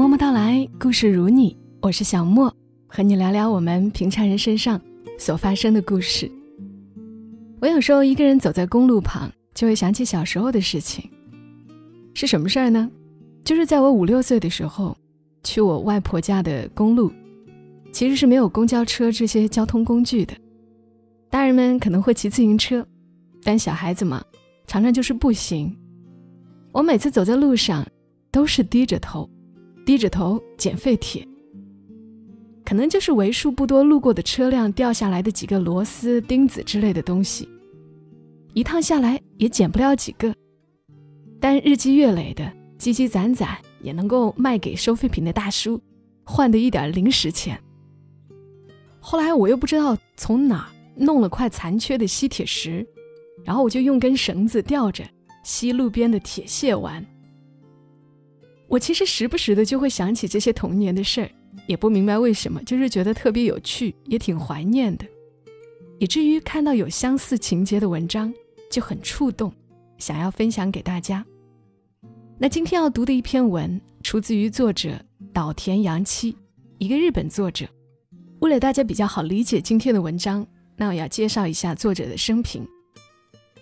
默默到来，故事如你，我是小莫，和你聊聊我们平常人身上所发生的故事。我有时候一个人走在公路旁，就会想起小时候的事情。是什么事儿呢？就是在我五六岁的时候，去我外婆家的公路，其实是没有公交车这些交通工具的。大人们可能会骑自行车，但小孩子嘛，常常就是步行。我每次走在路上，都是低着头。低着头捡废铁，可能就是为数不多路过的车辆掉下来的几个螺丝、钉子之类的东西，一趟下来也捡不了几个，但日积月累的积积攒攒，也能够卖给收废品的大叔，换的一点零食钱。后来我又不知道从哪弄了块残缺的吸铁石，然后我就用根绳子吊着吸路边的铁屑玩。我其实时不时的就会想起这些童年的事儿，也不明白为什么，就是觉得特别有趣，也挺怀念的，以至于看到有相似情节的文章就很触动，想要分享给大家。那今天要读的一篇文出自于作者岛田洋七，一个日本作者。为了大家比较好理解今天的文章，那我要介绍一下作者的生平。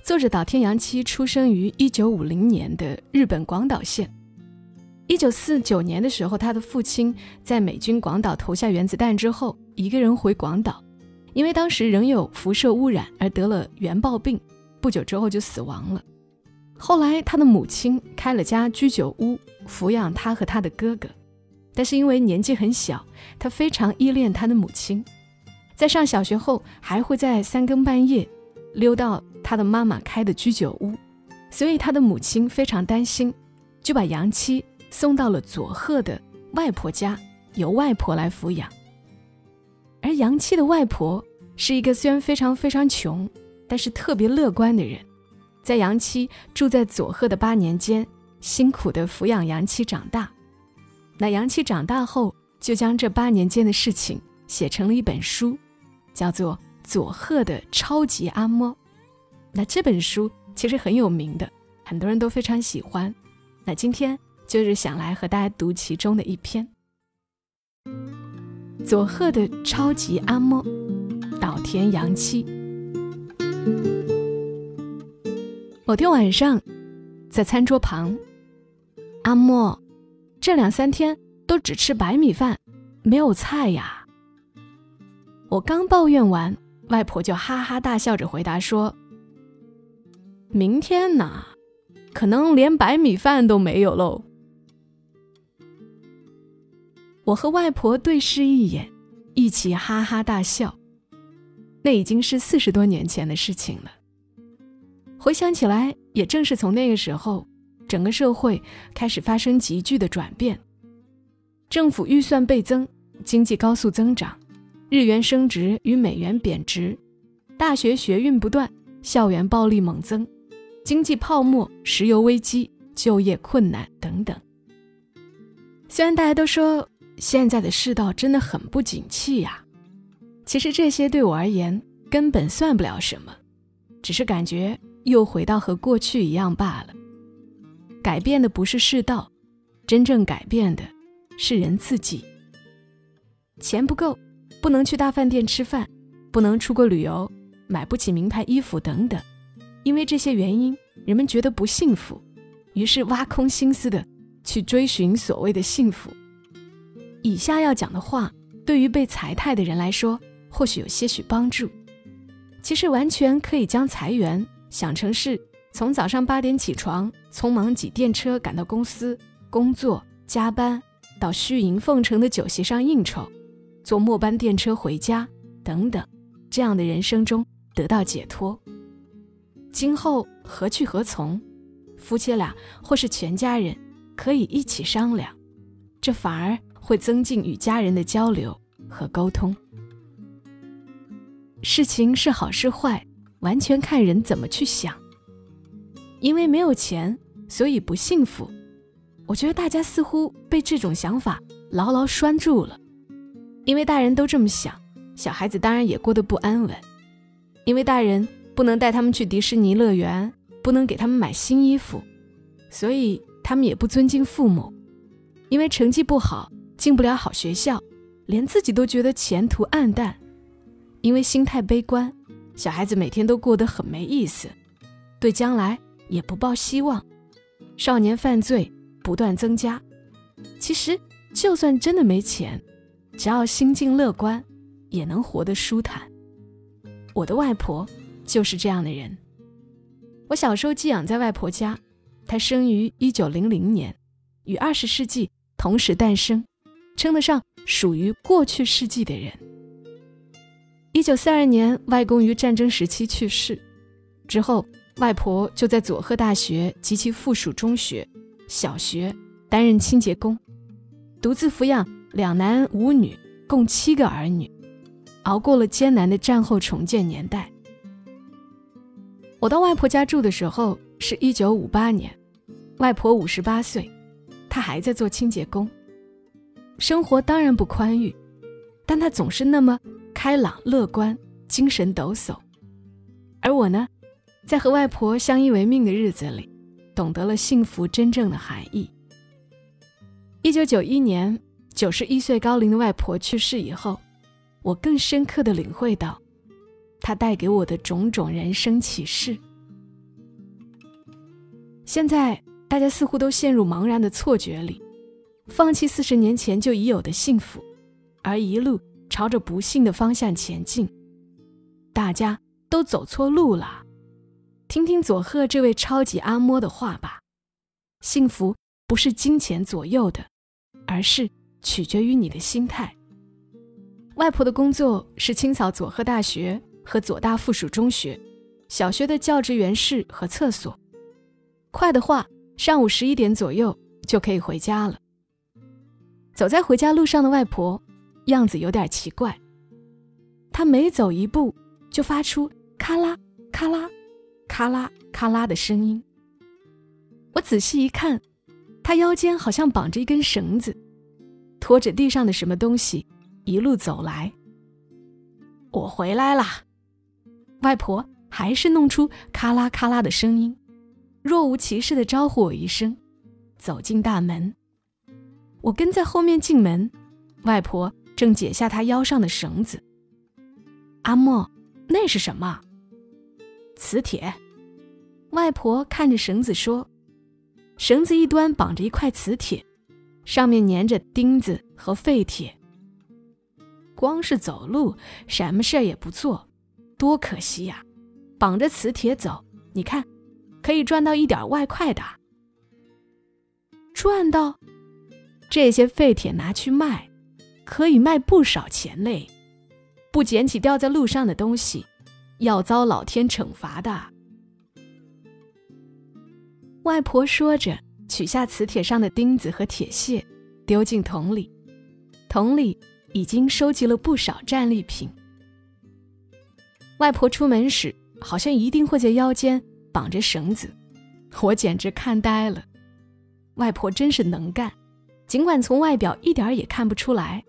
作者岛田洋七出生于一九五零年的日本广岛县。一九四九年的时候，他的父亲在美军广岛投下原子弹之后，一个人回广岛，因为当时仍有辐射污染而得了原爆病，不久之后就死亡了。后来，他的母亲开了家居酒屋，抚养他和他的哥哥，但是因为年纪很小，他非常依恋他的母亲，在上小学后还会在三更半夜溜到他的妈妈开的居酒屋，所以他的母亲非常担心，就把杨七。送到了佐贺的外婆家，由外婆来抚养。而杨七的外婆是一个虽然非常非常穷，但是特别乐观的人。在杨七住在佐贺的八年间，辛苦的抚养杨七长大。那杨七长大后，就将这八年间的事情写成了一本书，叫做《佐贺的超级阿嬷》。那这本书其实很有名的，很多人都非常喜欢。那今天。就是想来和大家读其中的一篇。佐贺的超级阿嬷岛田洋七。某天晚上，在餐桌旁，阿嬷这两三天都只吃白米饭，没有菜呀。我刚抱怨完，外婆就哈哈大笑着回答说：“明天呢，可能连白米饭都没有喽。”我和外婆对视一眼，一起哈哈大笑。那已经是四十多年前的事情了。回想起来，也正是从那个时候，整个社会开始发生急剧的转变。政府预算倍增，经济高速增长，日元升值与美元贬值，大学学运不断，校园暴力猛增，经济泡沫、石油危机、就业困难等等。虽然大家都说，现在的世道真的很不景气呀，其实这些对我而言根本算不了什么，只是感觉又回到和过去一样罢了。改变的不是世道，真正改变的是人自己。钱不够，不能去大饭店吃饭，不能出国旅游，买不起名牌衣服等等，因为这些原因，人们觉得不幸福，于是挖空心思的去追寻所谓的幸福。以下要讲的话，对于被裁汰的人来说，或许有些许帮助。其实完全可以将裁员想成是从早上八点起床，匆忙挤电车赶到公司工作、加班，到虚营奉承的酒席上应酬，坐末班电车回家等等，这样的人生中得到解脱。今后何去何从，夫妻俩或是全家人可以一起商量，这反而。会增进与家人的交流和沟通。事情是好是坏，完全看人怎么去想。因为没有钱，所以不幸福。我觉得大家似乎被这种想法牢牢拴住了。因为大人都这么想，小孩子当然也过得不安稳。因为大人不能带他们去迪士尼乐园，不能给他们买新衣服，所以他们也不尊敬父母。因为成绩不好进不了好学校，连自己都觉得前途暗淡；因为心态悲观，小孩子每天都过得很没意思，对将来也不抱希望。少年犯罪不断增加。其实，就算真的没钱，只要心境乐观，也能活得舒坦。我的外婆就是这样的人。我小时候寄养在外婆家，她生于一九零零年，与二十世纪同时诞生，称得上属于过去世纪的人。一九四二年，外公于战争时期去世，之后外婆就在佐贺大学及其附属中学、小学担任清洁工，独自抚养两男五女，共七个儿女，熬过了艰难的战后重建年代。我到外婆家住的时候是一九五八年，外婆五十八岁，她还在做清洁工。生活当然不宽裕，但她总是那么开朗乐观，精神抖擞。而我呢，在和外婆相依为命的日子里，懂得了幸福真正的含义。一九九一年，九十一岁高龄的外婆去世以后，我更深刻的领会到。他带给我的种种人生启示。现在大家似乎都陷入茫然的错觉里，放弃四十年前就已有的幸福，而一路朝着不幸的方向前进。大家都走错路了。听听佐贺这位超级阿嬷的话吧：幸福不是金钱左右的，而是取决于你的心态。外婆的工作是清扫佐贺大学。和左大附属中学小学的教职员室和厕所，快的话，上午十一点左右就可以回家了。走在回家路上的外婆，样子有点奇怪。她每走一步，就发出咔啦咔啦、咔啦咔啦的声音。我仔细一看，她腰间好像绑着一根绳子，拖着地上的什么东西，一路走来。我回来啦。外婆还是弄出咔啦咔啦的声音，若无其事地招呼我一声，走进大门。我跟在后面进门，外婆正解下她腰上的绳子。阿莫，那是什么？磁铁。外婆看着绳子说：“绳子一端绑着一块磁铁，上面粘着钉子和废铁。光是走路，什么事儿也不做。”多可惜呀！绑着磁铁走，你看，可以赚到一点外快的。赚到？这些废铁拿去卖，可以卖不少钱嘞！不捡起掉在路上的东西，要遭老天惩罚的。外婆说着，取下磁铁上的钉子和铁屑，丢进桶里。桶里已经收集了不少战利品。外婆出门时，好像一定会在腰间绑着绳子，我简直看呆了。外婆真是能干，尽管从外表一点儿也看不出来，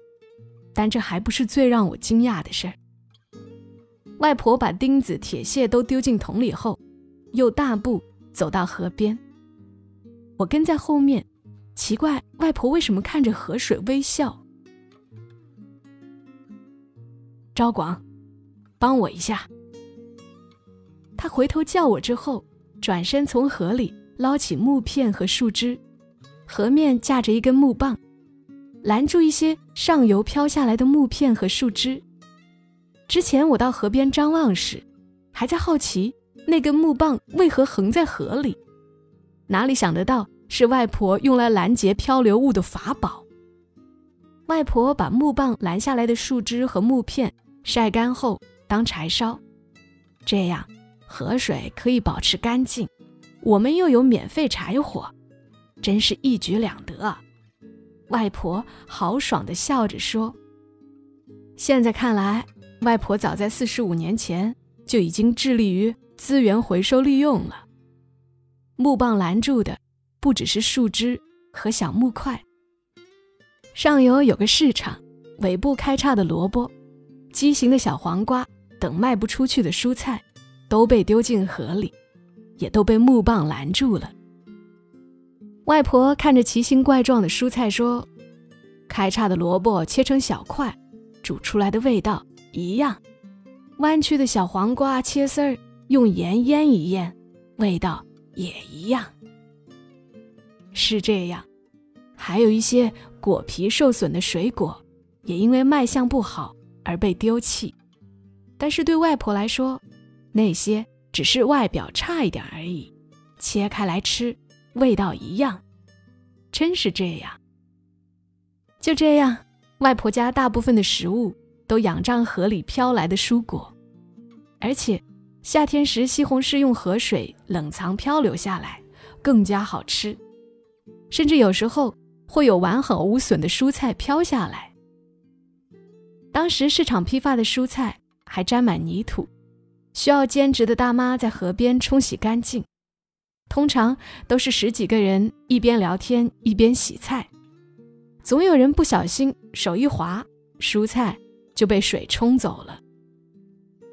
但这还不是最让我惊讶的事儿。外婆把钉子、铁屑都丢进桶里后，又大步走到河边。我跟在后面，奇怪外婆为什么看着河水微笑。赵广。帮我一下。他回头叫我之后，转身从河里捞起木片和树枝，河面架着一根木棒，拦住一些上游飘下来的木片和树枝。之前我到河边张望时，还在好奇那根木棒为何横在河里，哪里想得到是外婆用来拦截漂流物的法宝。外婆把木棒拦下来的树枝和木片晒干后。当柴烧，这样河水可以保持干净，我们又有免费柴火，真是一举两得。外婆豪爽地笑着说：“现在看来，外婆早在四十五年前就已经致力于资源回收利用了。木棒拦住的不只是树枝和小木块，上游有个市场，尾部开叉的萝卜，畸形的小黄瓜。”等卖不出去的蔬菜，都被丢进河里，也都被木棒拦住了。外婆看着奇形怪状的蔬菜说：“开叉的萝卜切成小块，煮出来的味道一样；弯曲的小黄瓜切丝儿，用盐腌一腌，味道也一样。”是这样，还有一些果皮受损的水果，也因为卖相不好而被丢弃。但是对外婆来说，那些只是外表差一点而已，切开来吃，味道一样。真是这样。就这样，外婆家大部分的食物都仰仗河里飘来的蔬果，而且夏天时西红柿用河水冷藏漂流下来，更加好吃。甚至有时候会有完好无损的蔬菜飘下来。当时市场批发的蔬菜还沾满泥土，需要兼职的大妈在河边冲洗干净。通常都是十几个人一边聊天一边洗菜，总有人不小心手一滑，蔬菜就被水冲走了。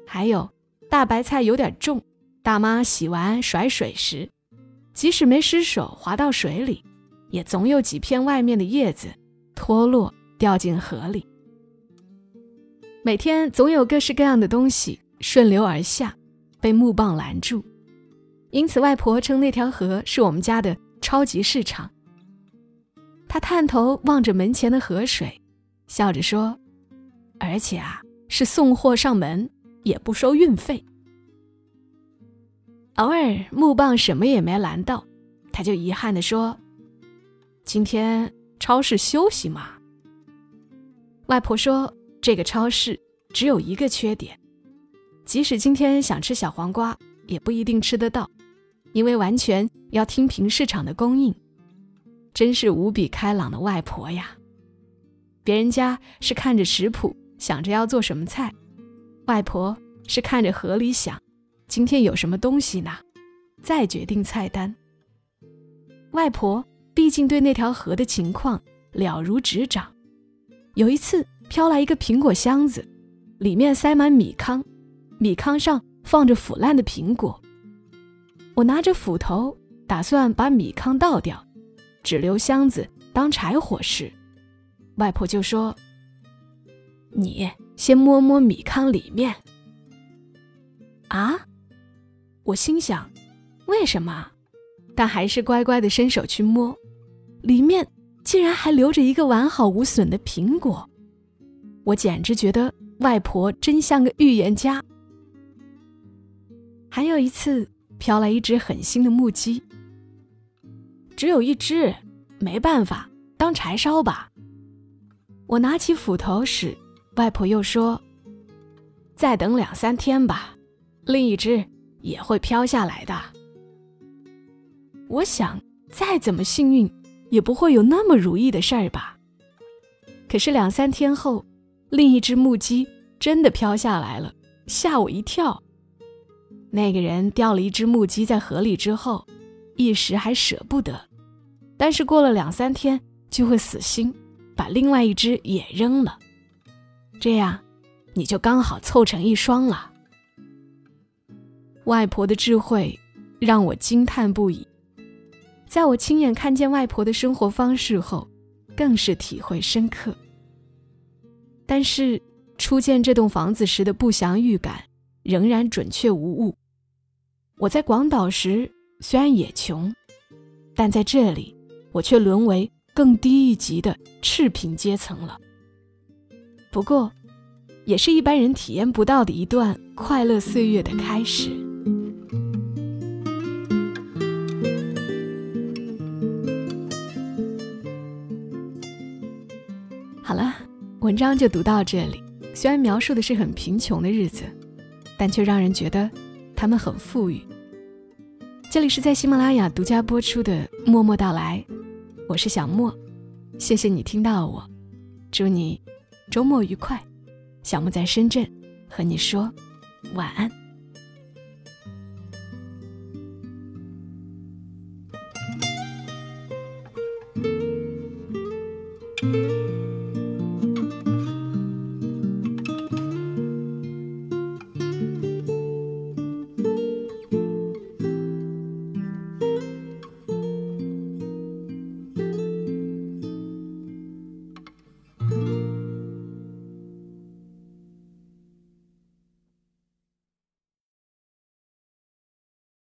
还有大白菜有点重，大妈洗完甩水时，即使没失手滑到水里。也总有几片外面的叶子脱落掉进河里。每天总有各式各样的东西顺流而下，被木棒拦住，因此外婆称那条河是我们家的超级市场。她探头望着门前的河水，笑着说：“而且啊，是送货上门，也不收运费。”偶尔木棒什么也没拦到，他就遗憾地说。今天超市休息嘛？外婆说：“这个超市只有一个缺点，即使今天想吃小黄瓜，也不一定吃得到，因为完全要听凭市场的供应。”真是无比开朗的外婆呀！别人家是看着食谱想着要做什么菜，外婆是看着河里想今天有什么东西呢，再决定菜单。外婆。毕竟对那条河的情况了如指掌。有一次飘来一个苹果箱子，里面塞满米糠，米糠上放着腐烂的苹果。我拿着斧头打算把米糠倒掉，只留箱子当柴火时，外婆就说：“你先摸摸米糠里面。”啊！我心想，为什么？但还是乖乖的伸手去摸。里面竟然还留着一个完好无损的苹果，我简直觉得外婆真像个预言家。还有一次，飘来一只很新的木屐，只有一只，没办法，当柴烧吧。我拿起斧头时，外婆又说：“再等两三天吧，另一只也会飘下来的。”我想，再怎么幸运。也不会有那么如意的事儿吧？可是两三天后，另一只木屐真的飘下来了，吓我一跳。那个人掉了一只木屐在河里之后，一时还舍不得，但是过了两三天就会死心，把另外一只也扔了。这样，你就刚好凑成一双了。外婆的智慧让我惊叹不已。在我亲眼看见外婆的生活方式后，更是体会深刻。但是初见这栋房子时的不祥预感仍然准确无误。我在广岛时虽然也穷，但在这里我却沦为更低一级的赤贫阶层了。不过，也是一般人体验不到的一段快乐岁月的开始。好了文章就读到这里。虽然描述的是很贫穷的日子，但却让人觉得他们很富裕。这里是在喜马拉雅独家播出的《默默到来》，我是小莫，谢谢你听到我，祝你周末愉快。小莫在深圳和你说晚安。